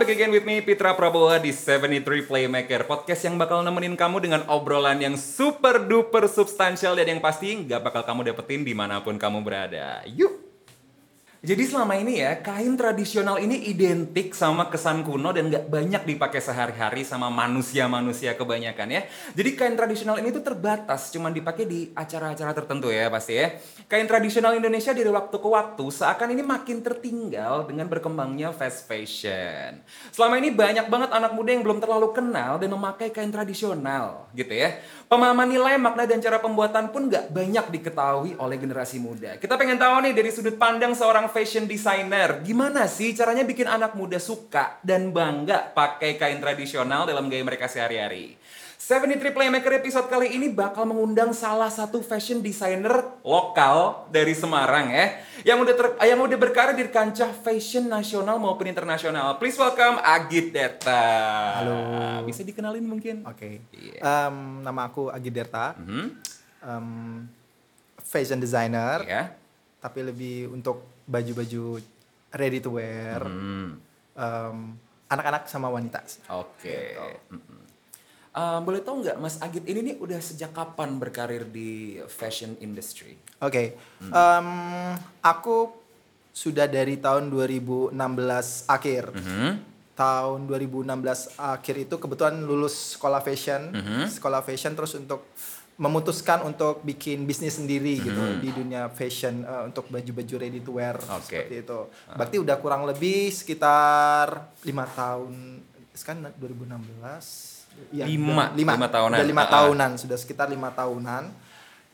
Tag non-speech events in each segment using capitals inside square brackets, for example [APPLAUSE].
Back again with me Pitra Prabowo di 73 Playmaker Podcast yang bakal nemenin kamu dengan obrolan yang super duper substansial Dan yang pasti nggak bakal kamu dapetin di mana pun kamu berada Yuk! Jadi selama ini ya, kain tradisional ini identik sama kesan kuno dan nggak banyak dipakai sehari-hari sama manusia-manusia kebanyakan ya. Jadi kain tradisional ini tuh terbatas, cuman dipakai di acara-acara tertentu ya pasti ya. Kain tradisional Indonesia dari waktu ke waktu seakan ini makin tertinggal dengan berkembangnya fast fashion. Selama ini banyak banget anak muda yang belum terlalu kenal dan memakai kain tradisional gitu ya. Pemahaman nilai, makna, dan cara pembuatan pun nggak banyak diketahui oleh generasi muda. Kita pengen tahu nih dari sudut pandang seorang fashion designer, gimana sih caranya bikin anak muda suka dan bangga pakai kain tradisional dalam gaya mereka sehari-hari? 73 Playmaker episode kali ini bakal mengundang salah satu fashion designer lokal dari Semarang ya. Yang udah ter, yang udah berkarir di kancah fashion nasional maupun internasional. Please welcome Agit Deta. Halo. Bisa dikenalin mungkin? Oke. Iya. Em, nama aku Agi Derta. Mhm. Em, fashion designer. Ya. Tapi lebih untuk baju-baju ready to wear. Hmm. Em, anak-anak sama wanita. Oke. Gitu. Uh, boleh tahu nggak Mas Agit ini nih udah sejak kapan berkarir di fashion industry? Oke. Hmm. Em, aku sudah dari tahun 2016 akhir. Mhm. Tahun 2016 akhir itu kebetulan lulus sekolah fashion. Mhm. Sekolah fashion terus untuk memutuskan untuk bikin bisnis sendiri gitu di dunia fashion eh, untuk baju-baju ready to wear Oke. seperti itu. Berarti udah kurang lebih sekitar lima tahun. Sekarang 2016. Iya, Lima. lima, Lima tahunan. Udah lima Ah, ah. tahunan, sudah sekitar lima tahunan.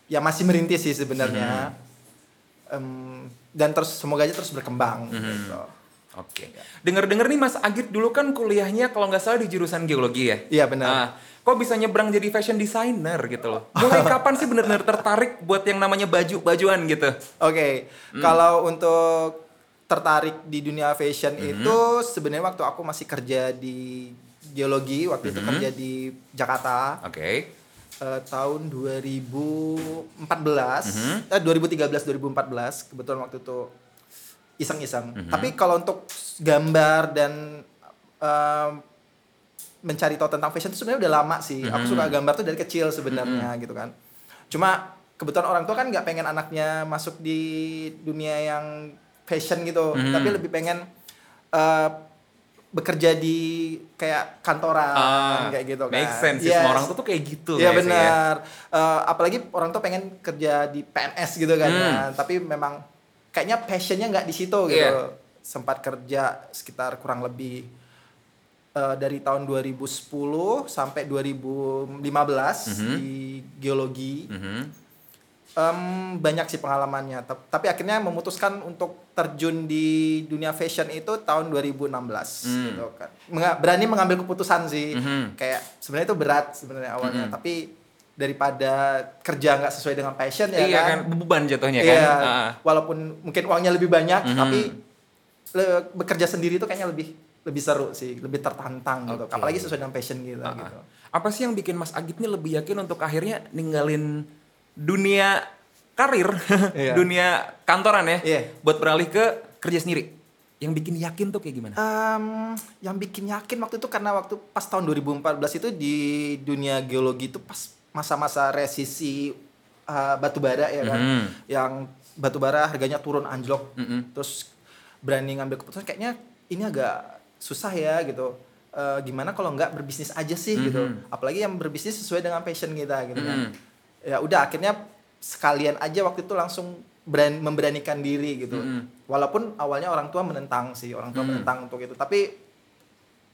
Ya masih merintis sih sebenarnya. Em, dan terus semoga aja terus berkembang. gitu. Oke. Dengar-dengar nih Mas Agit dulu kan kuliahnya kalau nggak salah di jurusan geologi ya? Iya benar. Ah, kok bisa nyebrang jadi fashion designer gitu loh? [LAUGHS] Mulai kapan sih bener-bener tertarik buat yang namanya baju-bajuan gitu? Oke, Hmm. kalau untuk tertarik di dunia fashion Hmm. itu sebenarnya waktu aku masih kerja di geologi, waktu itu Hmm. kerja di Jakarta Oke. eh, tahun 2014, Hmm. eh 2013 2014 kebetulan waktu itu iseng-iseng. Hmm. Tapi kalau untuk gambar dan em, mencari tahu tentang fashion itu sebenarnya udah lama sih. Aku Hmm. suka gambar tuh dari kecil sebenarnya gitu kan. Cuma kebetulan orang tua kan nggak pengen anaknya masuk di dunia yang fashion gitu, Hmm. tapi lebih pengen eh, bekerja di kayak kantoran Ah, kayak gitu kan. Make sense sih, Yes. semua orang tuh tuh kayak gitu. Iya ya. benar. Eh, apalagi orang tuh pengen kerja di PNS gitu kan, Hmm. ya. tapi memang kayaknya passionnya nggak di situ gitu. Iya. Sempat kerja sekitar kurang lebih eh, dari tahun 2010 sampai 2015 Mhm. di geologi. Mhm. Em, banyak sih pengalamannya, Tap- tapi akhirnya memutuskan untuk terjun di dunia fashion itu tahun 2016 Hmm. gitu kan. Berani mengambil keputusan sih. Mhm. Kayak sebenarnya itu berat sebenarnya awalnya, Mhm. tapi daripada kerja nggak sesuai dengan passion ya iya kan. kan, beban jatuhnya kan. Iya, Ah. walaupun mungkin uangnya lebih banyak, Mhm. tapi le- bekerja sendiri itu kayaknya lebih lebih seru sih, lebih tertantang gitu. Oke. Apalagi sesuai dengan passion kita Ah, gitu. Apa sih yang bikin Mas Agit nih lebih yakin untuk akhirnya ninggalin dunia karir, [LAUGHS] Iya. dunia kantoran ya, Iya. buat beralih ke kerja sendiri? Yang bikin yakin tuh kayak gimana? Em, yang bikin yakin waktu itu karena waktu pas tahun 2014 itu di dunia geologi itu pas masa-masa resisi uh, batu bara ya kan, Mhm. yang batu bara harganya turun anjlok, Mhm. terus berani ngambil keputusan kayaknya ini agak susah ya gitu. Eh, gimana kalau nggak berbisnis aja sih gitu, Mhm. apalagi yang berbisnis sesuai dengan passion kita gitu kan. Ya udah akhirnya sekalian aja waktu itu langsung beran- memberanikan diri gitu. Mhm. Walaupun awalnya orang tua menentang sih, orang tua Hmm. menentang untuk itu. Tapi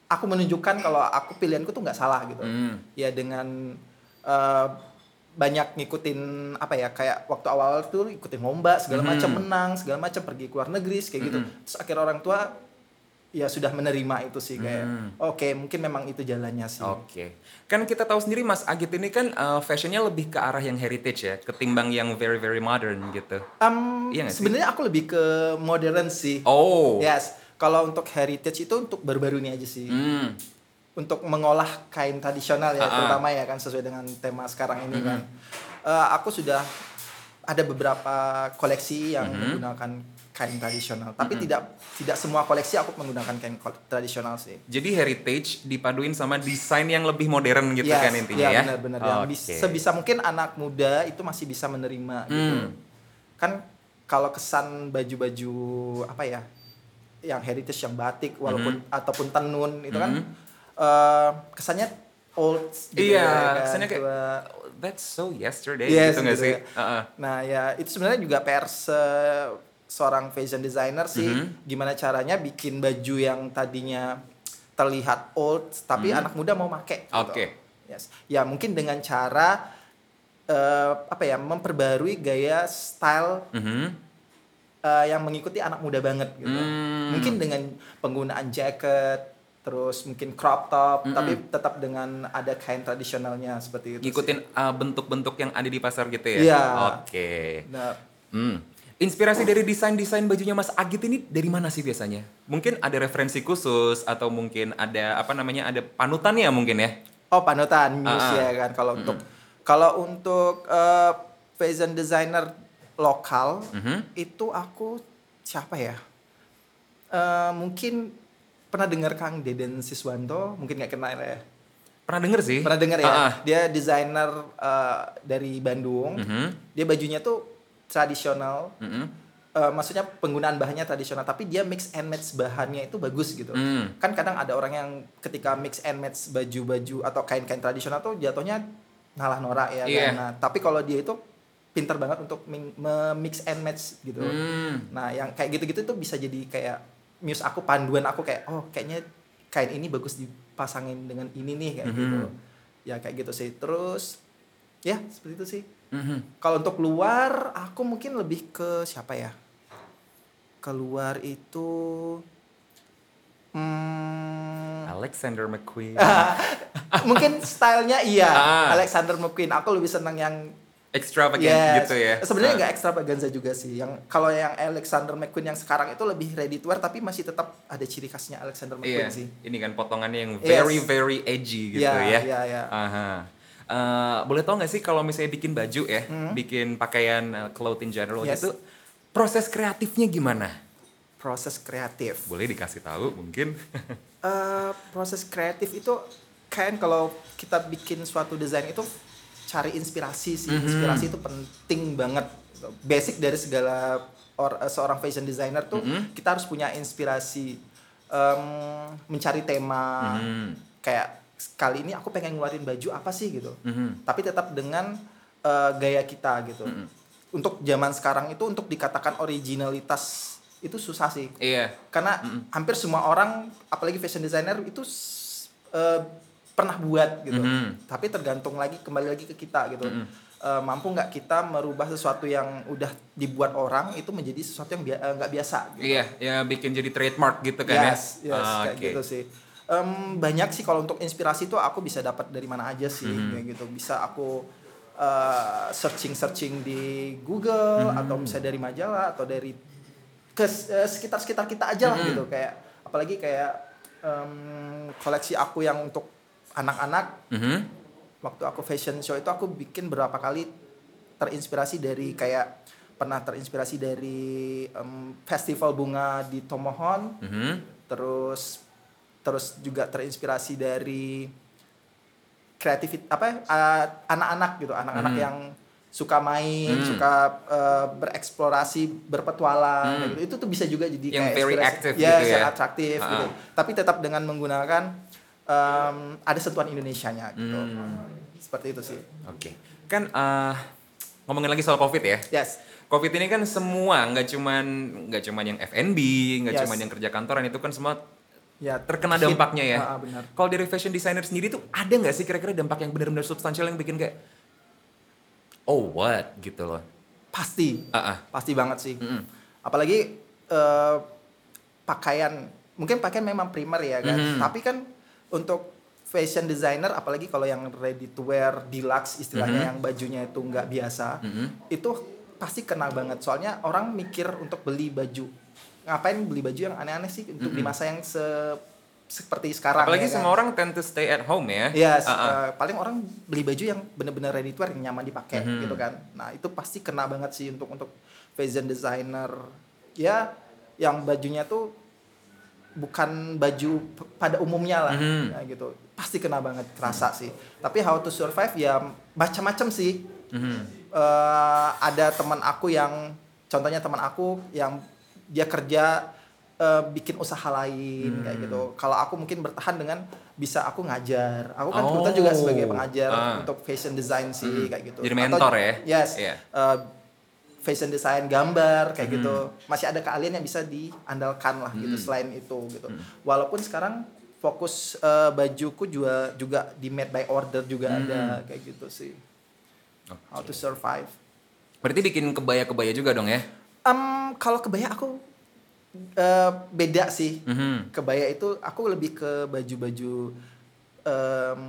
aku menunjukkan kalau aku pilihanku tuh nggak salah gitu. Mhm. Ya dengan eh, banyak ngikutin apa ya kayak waktu awal tuh ikutin lomba segala Hmm. macam menang segala macam pergi ke luar negeri kayak gitu. Hmm. Terus akhirnya orang tua ya sudah menerima itu sih kayak Hmm. oke mungkin memang itu jalannya sih. Oke, kan kita tahu sendiri Mas Agit ini kan uh, fashionnya lebih ke arah yang heritage ya, ketimbang yang very very modern gitu. Em, Iya sebenarnya aku lebih ke modern sih. Oh, Yes. Kalau untuk heritage itu untuk baru-baru ini aja sih. Hmm. Untuk mengolah kain tradisional ya, Ah, ah. terutama ya kan sesuai dengan tema sekarang ini Mhm. kan. Eh, aku sudah ada beberapa koleksi yang Mhm. menggunakan kain tradisional. Tapi tidak tidak semua koleksi aku menggunakan kain tradisional sih. Jadi heritage dipaduin sama desain yang lebih modern gitu Yes, kan intinya iya, ya. benar-benar. Yang Oke. sebisa mungkin anak muda itu masih bisa menerima gitu. Hmm. Kan kalau kesan baju-baju apa ya, yang heritage yang batik walaupun ataupun tenun itu kan Mhm. eh, kesannya old gitu Iya, ya kan, kesannya kayak tua. that's so yesterday Yes, gitu nggak gitu sih? ya. Heeh. Nah ya itu sebenarnya juga PR se- seorang fashion designer sih Mhm. gimana caranya bikin baju yang tadinya terlihat old tapi Mhm. anak muda mau make. gitu. Oke. Yes. Ya mungkin dengan cara eh, apa ya memperbarui gaya style Mhm. eh, yang mengikuti anak muda banget gitu. Hmm. Mungkin dengan penggunaan jacket terus mungkin crop top Mm-mm. tapi tetap dengan ada kain tradisionalnya seperti itu. Ngikutin uh, bentuk-bentuk yang ada di pasar gitu ya? Iya. Oke. Nah, Hmm. Inspirasi dari desain-desain bajunya Mas Agit ini dari mana sih biasanya? Mungkin ada referensi khusus atau mungkin ada apa namanya ada panutannya mungkin ya? Oh panutan muse Ah, ah. ya kan kalau untuk kalau untuk eh, fashion designer lokal Mhm. itu aku siapa ya? Eh, mungkin pernah dengar Kang Deden Siswanto mungkin nggak kenal ya? Pernah denger sih? Pernah dengar ya? Ah. Dia desainer eh, dari Bandung. Mhm. Dia bajunya tuh tradisional. Mhm. Eh, maksudnya penggunaan bahannya tradisional tapi dia mix and match bahannya itu bagus gitu. Hmm. Kan kadang ada orang yang ketika mix and match baju-baju atau kain-kain tradisional tuh jatuhnya ngalah norak ya Iya. kan. Nah, tapi kalau dia itu pintar banget untuk mix and match gitu. Hmm. Nah, yang kayak gitu-gitu tuh bisa jadi kayak muse aku panduan aku kayak oh kayaknya kain ini bagus dipasangin dengan ini nih kayak Mhm. gitu. Ya kayak gitu sih. Terus ya seperti itu sih. Mhm. Kalau untuk luar, aku mungkin lebih ke siapa ya? Keluar itu, hmm, Alexander McQueen. [LAUGHS] mungkin stylenya iya. Ah. Alexander McQueen. Aku lebih senang yang Extravagant yes. gitu ya. Sebenarnya Ah. nggak extravaganza juga sih. Yang kalau yang Alexander McQueen yang sekarang itu lebih ready to wear tapi masih tetap ada ciri khasnya Alexander Iya, McQueen sih. ini kan potongannya yang Yes. very very edgy gitu Iya, ya. iya, iya. Aha. Eh, boleh tau nggak sih kalau misalnya bikin baju ya, Hmm. bikin pakaian uh, cloth in general Yes. itu proses kreatifnya gimana? Proses kreatif. Boleh dikasih tahu mungkin? [LAUGHS] Eh, proses kreatif itu kan kalau kita bikin suatu desain itu cari inspirasi sih. Mhm. Inspirasi itu penting banget. Basic dari segala or- seorang fashion designer tuh Mhm. kita harus punya inspirasi Em, mencari tema Mhm. kayak kali ini aku pengen ngeluarin baju apa sih gitu. Mhm. Tapi tetap dengan eh, gaya kita gitu. Mhm. Untuk zaman sekarang itu untuk dikatakan originalitas itu susah sih Iya. karena hampir semua orang apalagi fashion designer itu eh, pernah buat gitu Mhm. tapi tergantung lagi kembali lagi ke kita gitu Mhm. Eh, mampu nggak kita merubah sesuatu yang udah dibuat orang itu menjadi sesuatu yang bia- eh, nggak biasa gitu. Iya, ya bikin jadi trademark gitu kan yes, ya. yes, Ah, kayak oke. gitu sih Em, banyak sih kalau untuk inspirasi tuh aku bisa dapat dari mana aja sih Mhm. kayak gitu bisa aku searching searching di Google Mhm. atau bisa dari majalah atau dari ke sekitar sekitar kita aja lah Mhm. gitu kayak apalagi kayak em, koleksi aku yang untuk anak-anak Mhm. waktu aku fashion show itu aku bikin berapa kali terinspirasi dari kayak pernah terinspirasi dari em, festival bunga di Tomohon Mhm. terus terus juga terinspirasi dari kreativit apa ya, uh, anak-anak gitu anak-anak Hmm. yang suka main Hmm. suka uh, bereksplorasi berpetualang Hmm. gitu. itu tuh bisa juga jadi Yang kayak very active Yes, gitu ya. atraktif Ah. gitu tapi tetap dengan menggunakan em, ada sentuhan Indonesianya gitu Hmm. seperti itu sih Oke. Kan eh, ngomongin lagi soal Covid ya. yes Covid ini kan semua nggak cuman nggak cuman yang F&B, nggak Yes. cuman yang kerja kantoran itu kan semua ya terkena hit. dampaknya ya. Ah, ah, benar Kalau dari fashion designer sendiri tuh ada nggak sih kira-kira dampak yang benar-benar substansial yang bikin kayak oh what gitu loh. pasti Ah, ah. pasti banget sih Mm-mm. apalagi eh, pakaian mungkin pakaian memang primer ya kan Mhm. tapi kan untuk fashion designer apalagi kalau yang ready to wear deluxe istilahnya Mhm. yang bajunya itu nggak biasa Mm-mm. itu pasti kena banget soalnya orang mikir untuk beli baju ngapain beli baju yang aneh-aneh sih untuk di Mhm. masa yang se- seperti sekarang Apalagi ya kan? semua orang tend to stay at home ya. Yes, Ah, ah. eh, paling orang beli baju yang bener-bener ready to wear yang nyaman dipakai Mhm. gitu kan. Nah itu pasti kena banget sih untuk untuk fashion designer ya yang bajunya tuh bukan baju pada umumnya lah Mhm. ya gitu pasti kena banget kerasa sih tapi how to survive ya macam-macam sih Mhm. eh, ada teman aku yang contohnya teman aku yang dia kerja eh, bikin usaha lain kayak Hmm. gitu. Kalau aku mungkin bertahan dengan bisa aku ngajar. Aku kan Oh. kebetulan juga sebagai pengajar Ah. untuk fashion design sih Hmm. kayak gitu. Jadi mentor ya? Yes. Iya. eh, fashion design gambar kayak Hmm. gitu. Masih ada keahlian yang bisa diandalkan lah gitu Hmm. selain itu gitu. Walaupun sekarang fokus eh, bajuku juga juga di made by order juga Hmm. ada kayak gitu sih. How to survive. Berarti bikin kebaya-kebaya juga dong ya? Em, kalau kebaya aku eh, beda sih. Mhm. Kebaya itu aku lebih ke baju-baju em,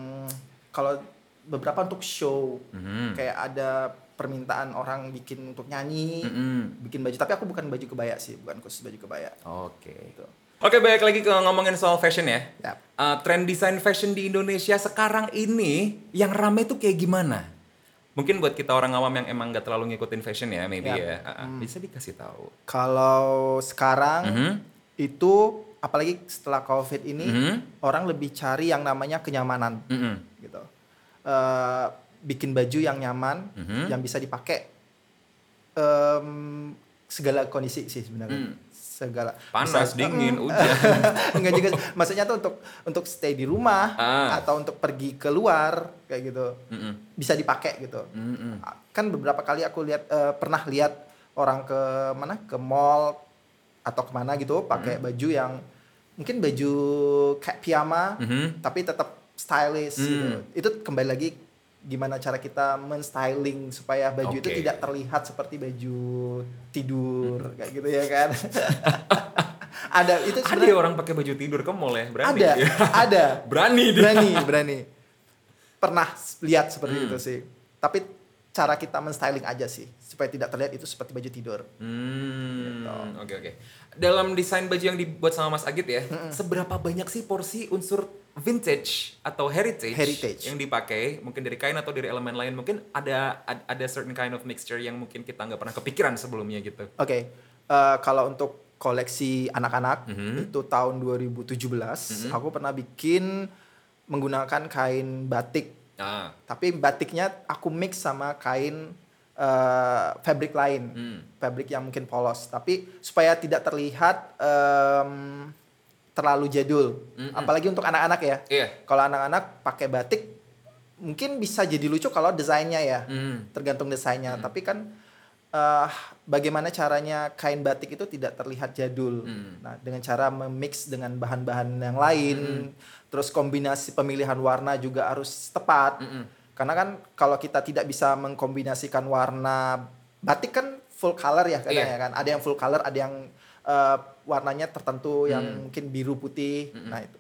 kalau beberapa untuk show. Mhm. Kayak ada permintaan orang bikin untuk nyanyi, Mhm. bikin baju. Tapi aku bukan baju kebaya sih, bukan khusus baju kebaya. Oke. Gitu. Oke, balik lagi ke ngomongin soal fashion ya. Yap. Uh, tren desain fashion di Indonesia sekarang ini yang rame tuh kayak gimana? Mungkin buat kita orang awam yang emang nggak terlalu ngikutin fashion ya, maybe Yap. ya. Uh, uh, Bisa dikasih tahu. Kalau sekarang Mhm. itu apalagi setelah COVID ini Mhm. orang lebih cari yang namanya kenyamanan. Mhm. gitu. Eh, bikin baju yang nyaman, Mhm. yang bisa dipakai em, segala kondisi sih sebenarnya. Hmm. Segala Panas, Bisa- dingin, Mm, hujan. [LAUGHS] Enggak juga. Maksudnya tuh untuk untuk stay di rumah Ah. atau untuk pergi keluar kayak gitu. Mhm. Bisa dipakai gitu. Mhm. Kan beberapa kali aku lihat eh, pernah lihat orang ke mana? Ke mall atau ke mana gitu pakai Hmm. baju yang mungkin baju kayak piyama Mhm. tapi tetap stylish Hmm. gitu. Itu kembali lagi gimana cara kita men-styling supaya baju itu Oke. tidak terlihat seperti baju tidur kayak gitu ya kan. [LAUGHS] ada itu Ada sebenarnya ya orang pakai baju tidur ke mall ya, berani. ada ada [LAUGHS] berani dia. berani berani pernah lihat seperti Hmm. itu sih. Tapi cara kita men-styling aja sih supaya tidak terlihat itu seperti baju tidur. Hmm, Gitu. oke oke. Dalam desain baju yang dibuat sama Mas Agit ya, seberapa banyak sih porsi unsur vintage atau heritage, Heritage. yang dipakai? Mungkin dari kain atau dari elemen lain? Mungkin ada ad- ada certain kind of mixture yang mungkin kita nggak pernah kepikiran sebelumnya gitu. Oke, eh, kalau untuk koleksi anak-anak Mhm. itu tahun 2017, aku pernah bikin menggunakan kain batik, Ah, tapi batiknya aku mix sama kain eh, fabric lain, hmm. fabric yang mungkin polos, tapi supaya tidak terlihat em, terlalu jadul, Mm-mm. apalagi untuk anak-anak ya. Iya. Kalau anak-anak pakai batik, mungkin bisa jadi lucu kalau desainnya ya Hmm. tergantung desainnya. Tapi kan eh, bagaimana caranya kain batik itu tidak terlihat jadul. Hmm. Nah, dengan cara memix dengan bahan-bahan yang lain, terus kombinasi pemilihan warna juga harus tepat. Mm-mm. Karena kan kalau kita tidak bisa mengkombinasikan warna batik kan full color ya kadang Iya. ya kan. Ada yang full color, ada yang eh, warnanya tertentu yang Hmm. mungkin biru putih. Mm-mm. Nah, itu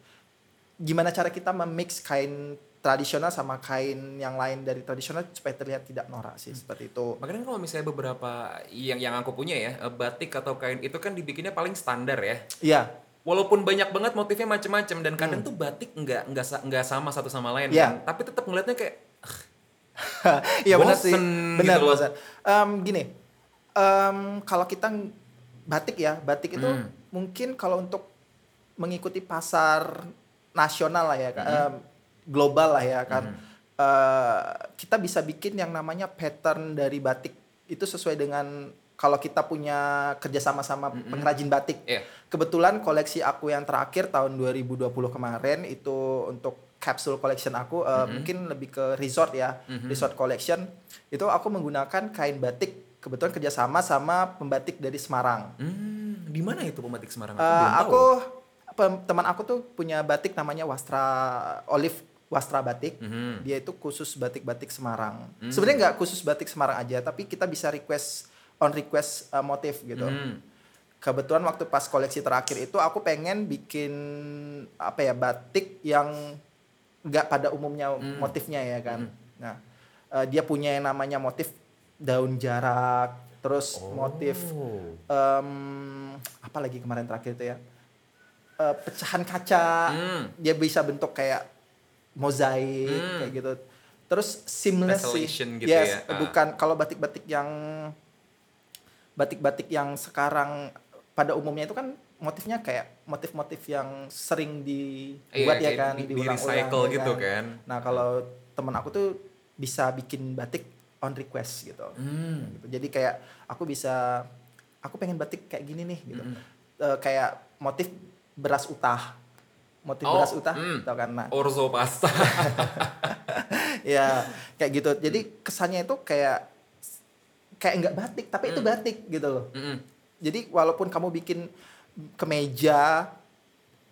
gimana cara kita memix kain tradisional sama kain yang lain dari tradisional supaya terlihat tidak norak sih seperti itu. Makanya kalau misalnya beberapa yang yang aku punya ya, eh, batik atau kain itu kan dibikinnya paling standar ya. Iya, Walaupun banyak banget motifnya macem-macem dan kadang tuh batik nggak nggak nggak sama satu sama lain Hmm. Iya. kan. Tapi tetap ngeliatnya kayak [LAUGHS] Iya benar sih. Benar gitu loh. Em, gini, em, kalau kita batik ya, batik itu Hmm. mungkin kalau untuk mengikuti pasar nasional lah ya, Hmm. em, global lah ya kan. Eh, kita bisa bikin yang namanya pattern dari batik itu sesuai dengan kalau kita punya kerjasama sama pengrajin batik. Iya. Kebetulan koleksi aku yang terakhir tahun 2020 kemarin itu untuk capsule collection aku eh, mungkin lebih ke resort ya, resort collection. Itu aku menggunakan kain batik kebetulan kerjasama sama pembatik dari Semarang. hmm, di mana itu pembatik Semarang? Belum tahu. aku teman aku tuh punya batik namanya Wastra Olive Wastra Batik. Mhm. Dia itu khusus batik-batik Semarang. Hmm. Sebenarnya nggak khusus batik Semarang aja, tapi kita bisa request on request uh, motif gitu. Hmm. Kebetulan waktu pas koleksi terakhir itu aku pengen bikin apa ya batik yang nggak pada umumnya Hmm. motifnya ya kan. Nah, uh, dia punya yang namanya motif daun jarak, terus motif Oh. em, apa lagi kemarin terakhir itu ya Eh, pecahan kaca Hmm. dia bisa bentuk kayak mozaik Hmm. kayak gitu terus seamless sih gitu yes ya. Ah. bukan kalau batik-batik yang batik-batik yang sekarang pada umumnya itu kan motifnya kayak motif-motif yang sering Iya, dibuat ya kayak kan, di, di recycle ya gitu kan. Nah kalau temen aku tuh bisa bikin batik on request gitu. Hmm. Gitu. Jadi kayak aku bisa, aku pengen batik kayak gini nih gitu. Hmm. Eh, kayak motif beras utah, motif Oh, beras utah, hmm. tau kan? Nah, Orzo pasta. [LAUGHS] ya kayak gitu. Jadi kesannya itu kayak kayak nggak batik, tapi itu Hmm. batik gitu loh. Mm-mm. Jadi walaupun kamu bikin kemeja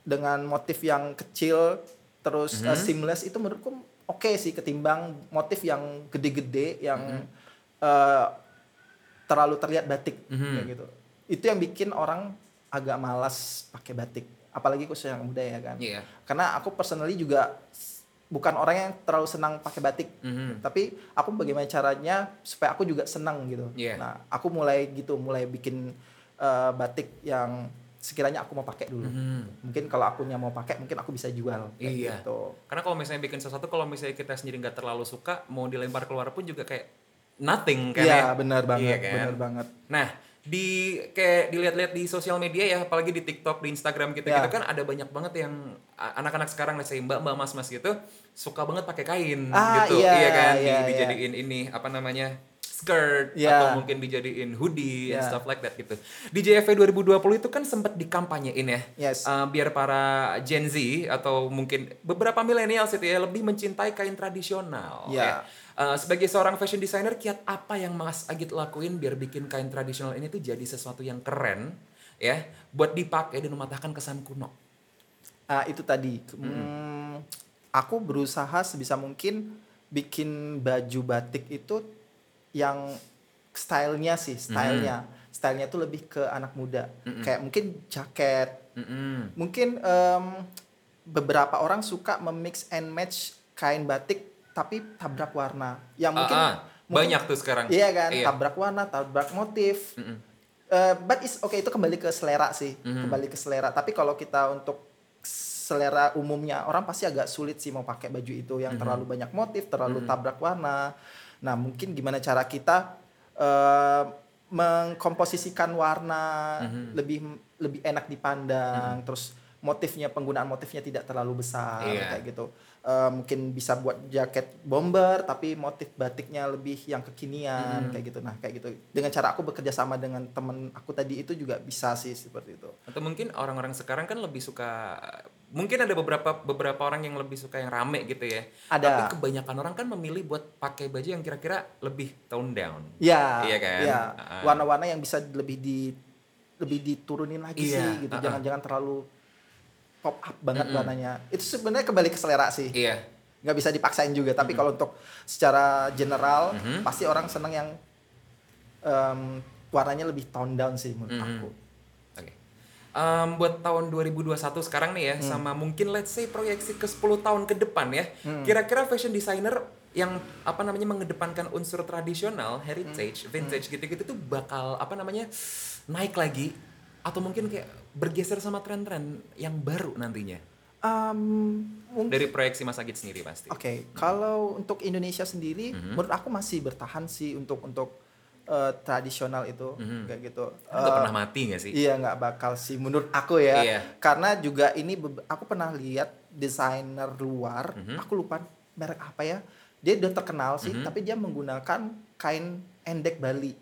dengan motif yang kecil terus Mhm. uh, seamless itu menurutku oke sih ketimbang motif yang gede-gede yang uh, terlalu terlihat batik Mhm. kayak gitu. Itu yang bikin orang agak malas pakai batik. Apalagi khususnya yang muda ya kan. Iya. Karena aku personally juga bukan orang yang terlalu senang pakai batik. Mhm. Tapi aku bagaimana caranya supaya aku juga senang gitu. Iya. Nah, aku mulai gitu, mulai bikin uh, batik yang sekiranya aku mau pakai dulu. Mhm. Mungkin kalau akunya mau pakai, mungkin aku bisa jual. kayak Iya. Gitu. Karena kalau misalnya bikin sesuatu, kalau misalnya kita sendiri nggak terlalu suka, mau dilempar keluar pun juga kayak nothing kan Iya, ya. benar banget, Iya kan? benar banget. Nah, di kayak dilihat-lihat di sosial media ya, apalagi di TikTok, di Instagram gitu Ya. gitu kan ada banyak banget yang anak-anak sekarang let's say mbak-mbak mas-mas gitu suka banget pakai kain Ah, gitu. iya, kan? Di- iya, iya. dijadiin ini apa namanya? Skirt Ya. atau mungkin dijadiin hoodie and Ya. stuff like that gitu. Di JFV 2020 itu kan sempat dikampanyein ya. Yes. Uh, biar para Gen Z atau mungkin beberapa milenial itu ya lebih mencintai kain tradisional. Ya. Uh, sebagai seorang fashion designer, kiat apa yang Mas Agit lakuin biar bikin kain tradisional ini tuh jadi sesuatu yang keren ya, buat dipakai dan mematahkan kesan kuno. Ah, itu tadi. Hmm, aku berusaha sebisa mungkin bikin baju batik itu yang stylenya sih, stylenya. Stylenya tuh lebih ke anak muda. Kayak mungkin jaket, Mm-mm. mungkin em, beberapa orang suka memix and match kain batik tapi tabrak warna yang mungkin, Ah, ah. mungkin- banyak tuh sekarang. iya kan Iya. tabrak warna tabrak motif Mm-mm. Eh, but is oke itu kembali ke selera sih Mhm. kembali ke selera tapi kalau kita untuk selera umumnya orang pasti agak sulit sih mau pakai baju itu yang Mhm. terlalu banyak motif terlalu tabrak warna nah mungkin gimana cara kita eh, mengkomposisikan warna Mhm. lebih lebih enak dipandang terus motifnya penggunaan motifnya tidak terlalu besar Iya. kayak gitu Eh, mungkin bisa buat jaket bomber tapi motif batiknya lebih yang kekinian Hmm. kayak gitu nah kayak gitu dengan cara aku bekerja sama dengan temen aku tadi itu juga bisa sih seperti itu Atau mungkin orang-orang sekarang kan lebih suka mungkin ada beberapa beberapa orang yang lebih suka yang rame gitu ya. Ada. Tapi kebanyakan orang kan memilih buat pakai baju yang kira-kira lebih tone down. ya Iya kan? ya warna-warna yang bisa lebih di lebih diturunin lagi Iya, sih gitu ah, ah. jangan-jangan terlalu pop up banget Mm-mm. warnanya itu sebenarnya kembali ke selera sih Iya. nggak bisa dipaksain juga tapi kalau untuk secara general Mhm. pasti orang seneng yang em, warnanya lebih tone down sih menurut Mhm. aku Oke. Em, buat tahun 2021 sekarang nih ya, Hmm. sama mungkin let's say proyeksi ke 10 tahun ke depan ya. Hmm. Kira-kira fashion designer yang apa namanya mengedepankan unsur tradisional, Hmm. heritage, vintage gitu-gitu tuh bakal apa namanya naik lagi atau mungkin kayak bergeser sama tren-tren yang baru nantinya. Em, mungkin Dari proyeksi Mas Agit sendiri pasti. Oke, kalau untuk Indonesia sendiri, Mhm. menurut aku masih bertahan sih untuk untuk eh, tradisional itu Mhm. kayak gitu. Eh, pernah mati gak sih? Iya nggak bakal sih menurut aku ya. Iya. Karena juga ini aku pernah lihat desainer luar, Mhm. aku lupa merek apa ya. Dia udah terkenal sih, Mhm. tapi dia menggunakan kain endek Bali.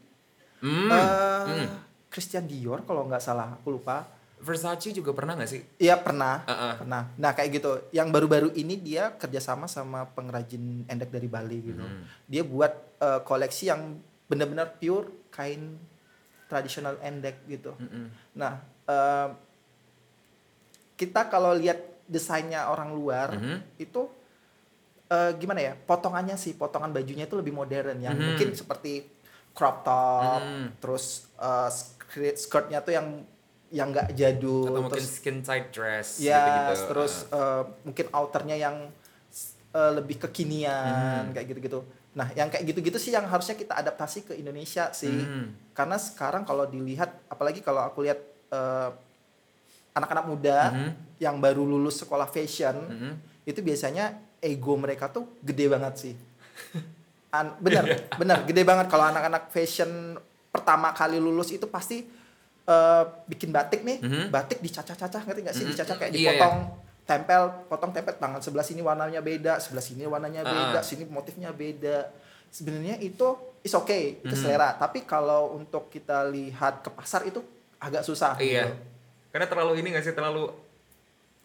Hmm. Eh, hmm. Christian Dior kalau nggak salah, aku lupa. Versace juga pernah gak sih? Iya pernah, Uh-uh. pernah. Nah kayak gitu. Yang baru-baru ini dia kerjasama sama pengrajin endek dari Bali gitu. Hmm. Dia buat eh, koleksi yang benar-benar pure kain tradisional endek gitu. Mm-mm. Nah eh, kita kalau lihat desainnya orang luar Mhm. itu eh, gimana ya? Potongannya sih, potongan bajunya itu lebih modern yang Mhm. mungkin seperti crop top, Mhm. terus eh, skirt skirtnya tuh yang yang nggak jadul, Atau mungkin terus skin tight dress Ya, gitu-gitu. terus eh, mungkin outernya yang eh, lebih kekinian Hmm. kayak gitu-gitu. Nah, yang kayak gitu-gitu sih yang harusnya kita adaptasi ke Indonesia sih. Hmm. Karena sekarang kalau dilihat, apalagi kalau aku lihat eh, anak-anak muda Mhm. yang baru lulus sekolah fashion, Mhm. itu biasanya ego mereka tuh gede banget sih. An bener, bener, gede banget kalau anak-anak fashion pertama kali lulus itu pasti eh, bikin batik nih, Mhm. batik dicacah-cacah ngerti nggak sih? Mhm. Dicacah kayak Iya, dipotong, tempel, potong tempel tangan sebelah sini warnanya beda, sebelah sini warnanya Ah. beda, sini motifnya beda. Sebenarnya itu is okay, itu Mhm. selera. Tapi kalau untuk kita lihat ke pasar itu agak susah. Iya. gitu. Karena terlalu ini nggak sih terlalu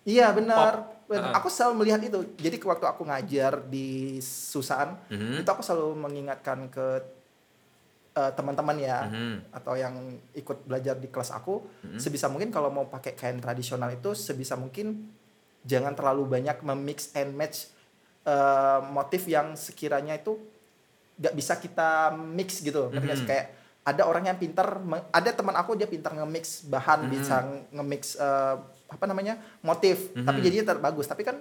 Iya benar. Ah. Aku selalu melihat itu. Jadi ke waktu aku ngajar di Susan, Mhm. itu aku selalu mengingatkan ke eh, teman-teman ya Mhm. atau yang ikut belajar di kelas aku, Mhm. sebisa mungkin kalau mau pakai kain tradisional itu sebisa mungkin jangan terlalu banyak memix and match eh, motif yang sekiranya itu nggak bisa kita mix gitu. Mhm. Kayak ada orang yang pintar, ada teman aku dia pintar nge-mix bahan, Mhm. bisa nge-mix eh, apa namanya motif, Mhm. tapi jadinya terbagus. Tapi kan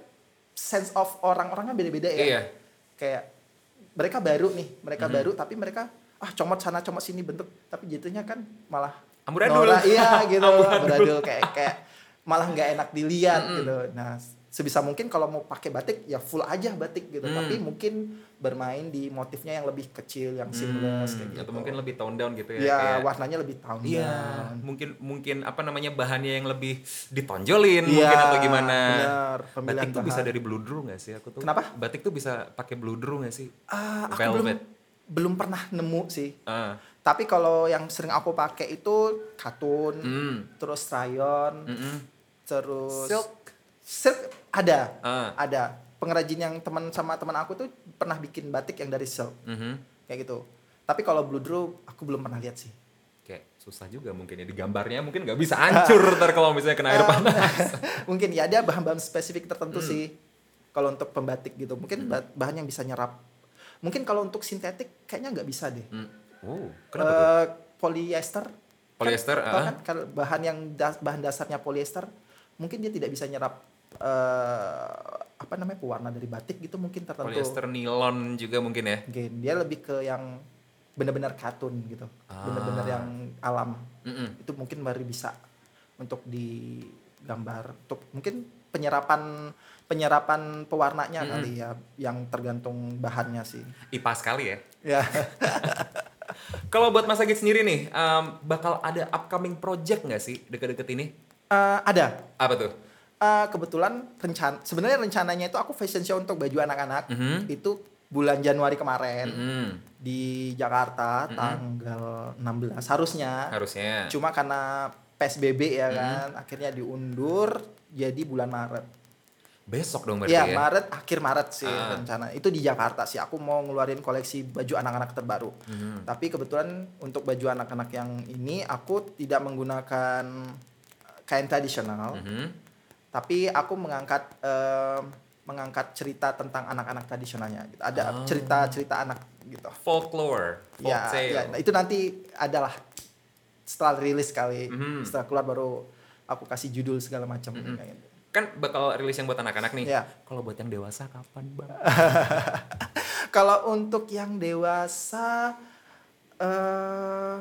sense of orang-orangnya beda-beda ya. Iya. Kayak mereka baru nih, mereka Mhm. baru tapi mereka ah comot sana comot sini bentuk, tapi jatuhnya kan malah Amburadul. norak, iya [LAUGHS] gitu, Amburadul. kayak kayak malah nggak enak dilihat Mhm. gitu. Nah sebisa mungkin kalau mau pakai batik ya full aja batik gitu, Hmm. tapi mungkin bermain di motifnya yang lebih kecil, yang seamless Hmm, kayak gitu. atau mungkin lebih tone down gitu ya. ya kayak- warnanya lebih tahun Iya, mungkin mungkin apa namanya bahannya yang lebih ditonjolin Iya, mungkin atau gimana. pemilihan Batik tuh bisa bahan. dari bludru nggak sih? Aku tuh. Kenapa? Batik tuh bisa pakai bludru nggak sih? Ah, aku belum Velvet. Belum pernah nemu sih. Ah, Tapi kalau yang sering aku pakai itu katun, hmm, terus rayon, mm-mm. terus Silk. silk ada, Ah, ada. Pengrajin yang teman sama teman aku tuh pernah bikin batik yang dari silk mhm. kayak gitu. Tapi kalau bludru aku belum pernah lihat sih. Kayak susah juga mungkin ya di gambarnya mungkin nggak bisa hancur ntar kalau misalnya kena air panas. [LAUGHS] Mungkin ya ada bahan-bahan spesifik tertentu Hmm. sih. Kalau untuk pembatik gitu, mungkin ba- bahan yang bisa nyerap. Mungkin kalau untuk sintetik kayaknya nggak bisa deh. Hmm. Oh, kenapa tuh? Eh, polyester Polyester, kan, tau ah. kan kalau bahan yang das- bahan dasarnya polyester mungkin dia tidak bisa nyerap eh, apa namanya pewarna dari batik gitu mungkin tertentu Polyester nilon juga mungkin ya. Mungkin dia lebih ke yang benar-benar katun gitu Ah. benar-benar yang alam Mm-mm. itu mungkin baru bisa untuk digambar untuk mungkin penyerapan penyerapan pewarnanya Mm-mm. kali ya yang tergantung bahannya sih IPA sekali ya. ya [LAUGHS] Kalau buat Mas Agit sendiri nih, em, bakal ada upcoming project nggak sih deket-deket ini? Eh, ada Apa tuh? Eh, kebetulan rencana sebenarnya rencananya itu aku fashion show untuk baju anak-anak Mhm. itu bulan Januari kemarin Mm-mm. di Jakarta Mhm. tanggal 16 harusnya Harusnya. cuma karena PSBB ya kan akhirnya diundur jadi bulan Maret Besok dong berarti ya, ya. Maret akhir Maret sih Ah. rencana itu di Jakarta sih aku mau ngeluarin koleksi baju anak-anak terbaru Mhm. tapi kebetulan untuk baju anak-anak yang ini aku tidak menggunakan kain tradisional Mhm. tapi aku mengangkat eh, mengangkat cerita tentang anak-anak tradisionalnya gitu. ada Ah. cerita-cerita anak gitu Folklore, ya, folktale. ya nah, itu nanti adalah setelah rilis kali Mhm. setelah keluar baru aku kasih judul segala macam Mhm. kayak gitu. Kan bakal rilis yang buat anak-anak nih. Ya. Kalau buat yang dewasa kapan, Bang? [LAUGHS] kalau untuk yang dewasa eh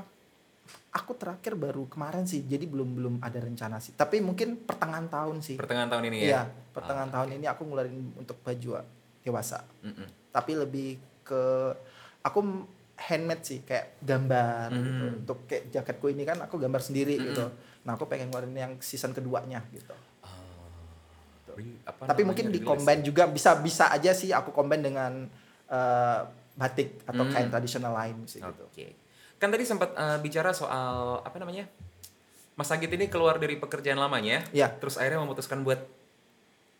aku terakhir baru kemarin sih jadi belum belum ada rencana sih tapi mungkin pertengahan tahun sih Pertengahan tahun ini ya. Iya, pertengahan tahun ini aku ngeluarin untuk baju dewasa Mm-mm. tapi lebih ke aku handmade sih kayak gambar gitu Hmm. untuk kayak jaketku ini kan aku gambar sendiri Hmm. gitu nah aku pengen ngeluarin yang season keduanya gitu Re- apa tapi mungkin di combine juga bisa bisa aja sih aku combine dengan eh, batik atau Hmm. kain tradisional lain sih gitu Oke. Kan tadi sempat eh, bicara soal apa namanya? Mas Agit ini keluar dari pekerjaan lamanya, Iya. terus akhirnya memutuskan buat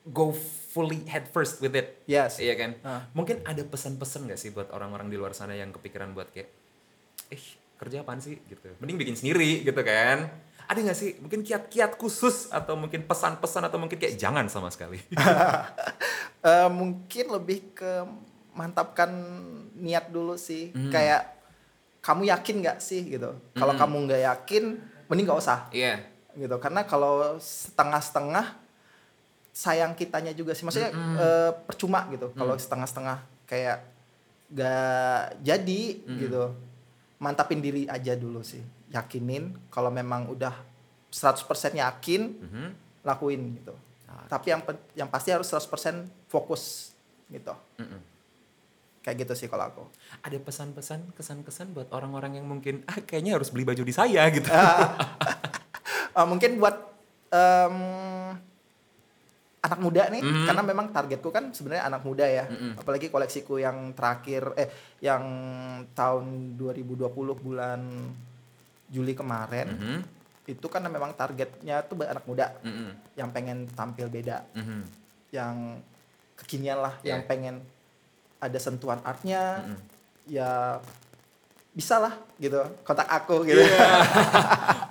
go fully head first with it. yes Iya kan? Ah. Mungkin ada pesan-pesan gak sih buat orang-orang di luar sana yang kepikiran buat kayak, eh kerja apaan sih gitu. Mending bikin sendiri gitu kan. Ada gak sih mungkin kiat-kiat khusus atau mungkin pesan-pesan atau mungkin kayak jangan sama sekali. [LAUGHS] Eh, mungkin lebih ke mantapkan niat dulu sih Hmm. kayak kamu yakin nggak sih gitu kalau Hmm. kamu nggak yakin mending nggak usah Iya. gitu karena kalau setengah-setengah sayang kitanya juga sih maksudnya Mm-mm. eh, percuma gitu kalau Mm. setengah-setengah kayak gak jadi Mm. gitu mantapin diri aja dulu sih yakinin kalau memang udah 100% yakin Mhm. lakuin gitu Ah. tapi yang yang pasti harus 100% fokus gitu Mm-mm. kayak gitu sih kalau aku Ada pesan-pesan, kesan-kesan buat orang-orang yang mungkin ah kayaknya harus beli baju di saya gitu. Eh, [LAUGHS] mungkin buat em, anak muda nih Mhm. karena memang targetku kan sebenarnya anak muda ya Mhm. apalagi koleksiku yang terakhir eh yang tahun 2020 bulan Juli kemarin Mhm, itu kan memang targetnya tuh buat anak muda mhm, yang pengen tampil beda mhm, yang kekinian lah Yeah. yang pengen ada sentuhan artnya mhm. ya bisa lah gitu kontak aku gitu Iya.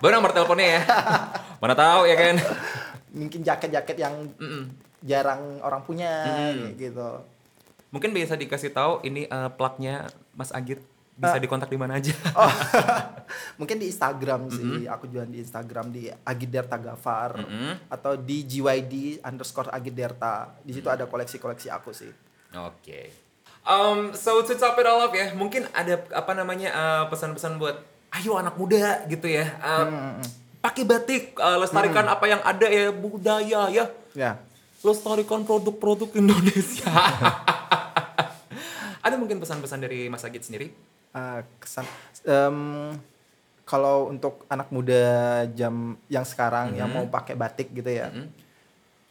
Baru nomor teleponnya ya. [LAUGHS] Mana tahu ya kan. Mungkin jaket-jaket yang Mhm. jarang orang punya Mm. gitu Mungkin bisa dikasih tahu ini eh, plugnya Mas Agit bisa Ah. dikontak di mana aja. oh [LAUGHS] mungkin di Instagram sih Mm-hmm. aku jualan di Instagram di Agiderta Gafar Mhm. atau di GYD underscore Agiderta di situ ada koleksi-koleksi aku sih Oke. Um, so to top it all up ya, mungkin ada apa namanya uh, pesan-pesan buat ayo anak muda gitu ya. Uh, Pakai batik, uh, lestarikan apa yang ada ya budaya ya. ya Lestarikan produk-produk Indonesia. [LAUGHS] ada mungkin pesan-pesan dari Mas Agit sendiri? Ah, kesan em, kalau untuk anak muda jam yang sekarang yang mau pakai batik gitu ya Mhm.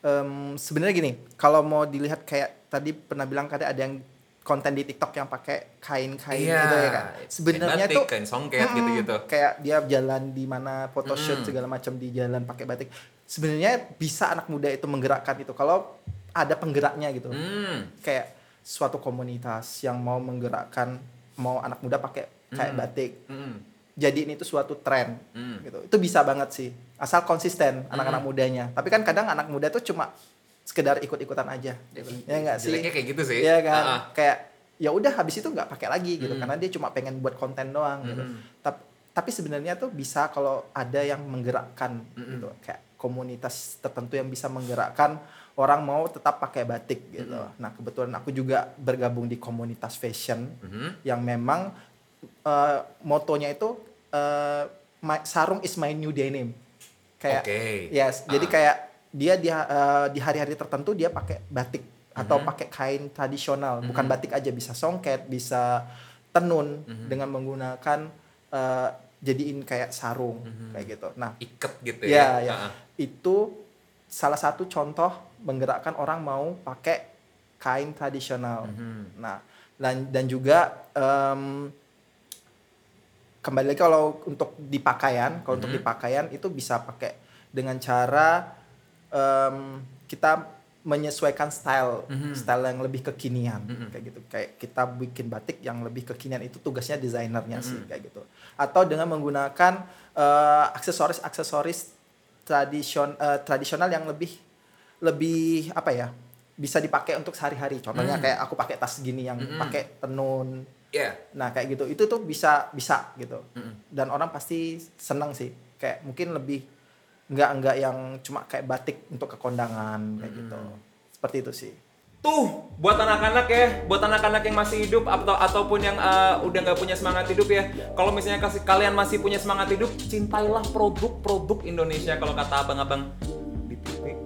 em, sebenarnya gini kalau mau dilihat kayak tadi pernah bilang kan ada yang konten di TikTok yang pakai kain-kain Iya, gitu ya kan sebenarnya tuh kain songket Mm, gitu-gitu. kayak dia jalan di mana photoshoot Mm. segala macam di jalan pakai batik sebenarnya bisa anak muda itu menggerakkan itu kalau ada penggeraknya gitu Hmm. kayak suatu komunitas yang mau menggerakkan mau anak muda pakai kayak Mm. batik Hmm. jadiin itu suatu tren Hmm. gitu itu bisa banget sih asal konsisten anak-anak mudanya tapi kan kadang anak muda tuh cuma sekedar ikut-ikutan aja gitu. ya enggak sih Jeleknya kayak gitu sih. Iya kan ah. kayak ya udah habis itu nggak pakai lagi gitu Mm. karena dia cuma pengen buat konten doang gitu Mm. tapi tapi sebenarnya tuh bisa kalau ada yang menggerakkan Mm-mm. gitu kayak komunitas tertentu yang bisa menggerakkan orang mau tetap pakai batik gitu nah kebetulan aku juga bergabung di komunitas fashion Mhm. yang memang eh, motonya itu eh, my- sarung is my new denim kayak Oke. yes jadi Ah. kayak dia di eh, di hari-hari tertentu dia pakai batik atau Mhm. pakai kain tradisional bukan Mhm. batik aja bisa songket bisa tenun Mhm. dengan menggunakan eh, jadiin kayak sarung Mhm. kayak gitu nah Iket gitu Iya, ya. iya. Ah, ah. itu salah satu contoh menggerakkan orang mau pakai kain tradisional Mhm. Nah, dan dan juga em, kembali lagi kalau untuk di pakaian, kalau untuk Mhm. di pakaian itu bisa pakai dengan cara em, kita menyesuaikan style, Mhm. style yang lebih kekinian Mhm. kayak gitu. Kayak kita bikin batik yang lebih kekinian itu tugasnya desainernya sih Mhm. kayak gitu. Atau dengan menggunakan eh, aksesoris-aksesoris tradision eh, tradisional yang lebih lebih apa ya? bisa dipakai untuk sehari-hari. Contohnya Mhm. kayak aku pakai tas gini yang Mhm. pakai tenun. Iya. Nah, kayak gitu. Itu tuh bisa bisa gitu. Mhm. Dan orang pasti seneng sih. Kayak mungkin lebih nggak nggak yang cuma kayak batik untuk kekondangan kayak gitu. Mhm. Seperti itu sih. Tuh, buat anak-anak ya, buat anak-anak yang masih hidup atau ataupun yang uh, udah nggak punya semangat hidup ya. Kalau misalnya kasih kalian masih punya semangat hidup, cintailah produk-produk Indonesia kalau kata abang-abang di TV. [LAUGHS]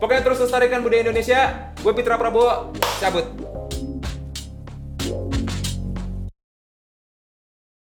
Pokoknya terus lestarikan budaya Indonesia. Gue Pitra Prabowo, cabut.